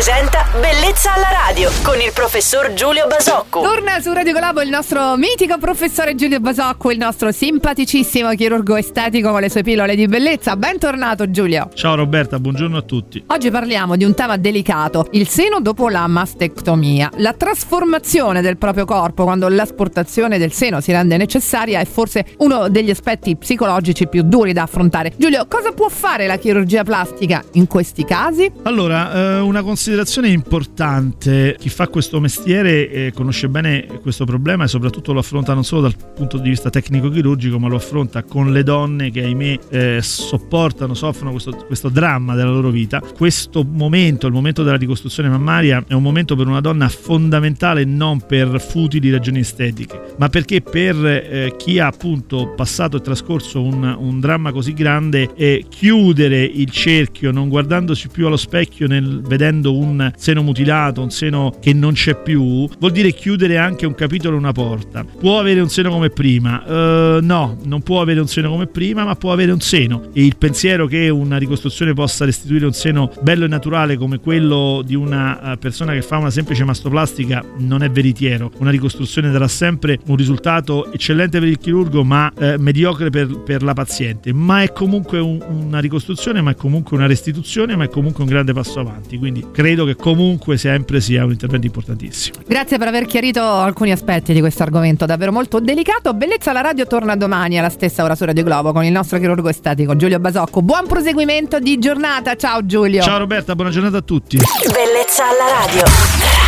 presenta Bellezza alla radio con il professor Giulio Basocco. Torna su Radio Colabo il nostro mitico professore Giulio Basocco, il nostro simpaticissimo chirurgo estetico con le sue pillole di bellezza. Bentornato Giulio. Ciao Roberta, buongiorno a tutti. Oggi parliamo di un tema delicato, il seno dopo la mastectomia. La trasformazione del proprio corpo quando l'asportazione del seno si rende necessaria è forse uno degli aspetti psicologici più duri da affrontare. Giulio, cosa può fare la chirurgia plastica in questi casi? Allora, eh, una considerazione importante, chi fa questo mestiere eh, conosce bene questo problema e soprattutto lo affronta non solo dal punto di vista tecnico-chirurgico, ma lo affronta con le donne che ahimè eh, sopportano, soffrono questo, questo dramma della loro vita. Questo momento, il momento della ricostruzione mammaria, è un momento per una donna fondamentale non per futili ragioni estetiche, ma perché per eh, chi ha appunto passato e trascorso un, un dramma così grande, eh, chiudere il cerchio non guardandosi più allo specchio nel, vedendo un seno mutilato, un seno che non c'è più, vuol dire chiudere anche un capitolo, una porta. Può avere un seno come prima? Uh, no, non può avere un seno come prima, ma può avere un seno. E il pensiero che una ricostruzione possa restituire un seno bello e naturale come quello di una eh, persona che fa una semplice mastoplastica non è veritiero. Una ricostruzione darà sempre un risultato eccellente per il chirurgo, ma eh, mediocre per, per, la paziente. Ma è comunque un, una ricostruzione, ma è comunque una restituzione, ma è comunque un grande passo avanti. Quindi credo che comunque sempre sia un intervento importantissimo. Grazie per aver chiarito alcuni aspetti di questo argomento davvero molto delicato. Bellezza alla radio torna domani alla stessa ora su Radio Globo con il nostro chirurgo estetico Giulio Basocco. Buon proseguimento di giornata. Ciao Giulio. Ciao Roberta, buona giornata a tutti. Bellezza alla radio.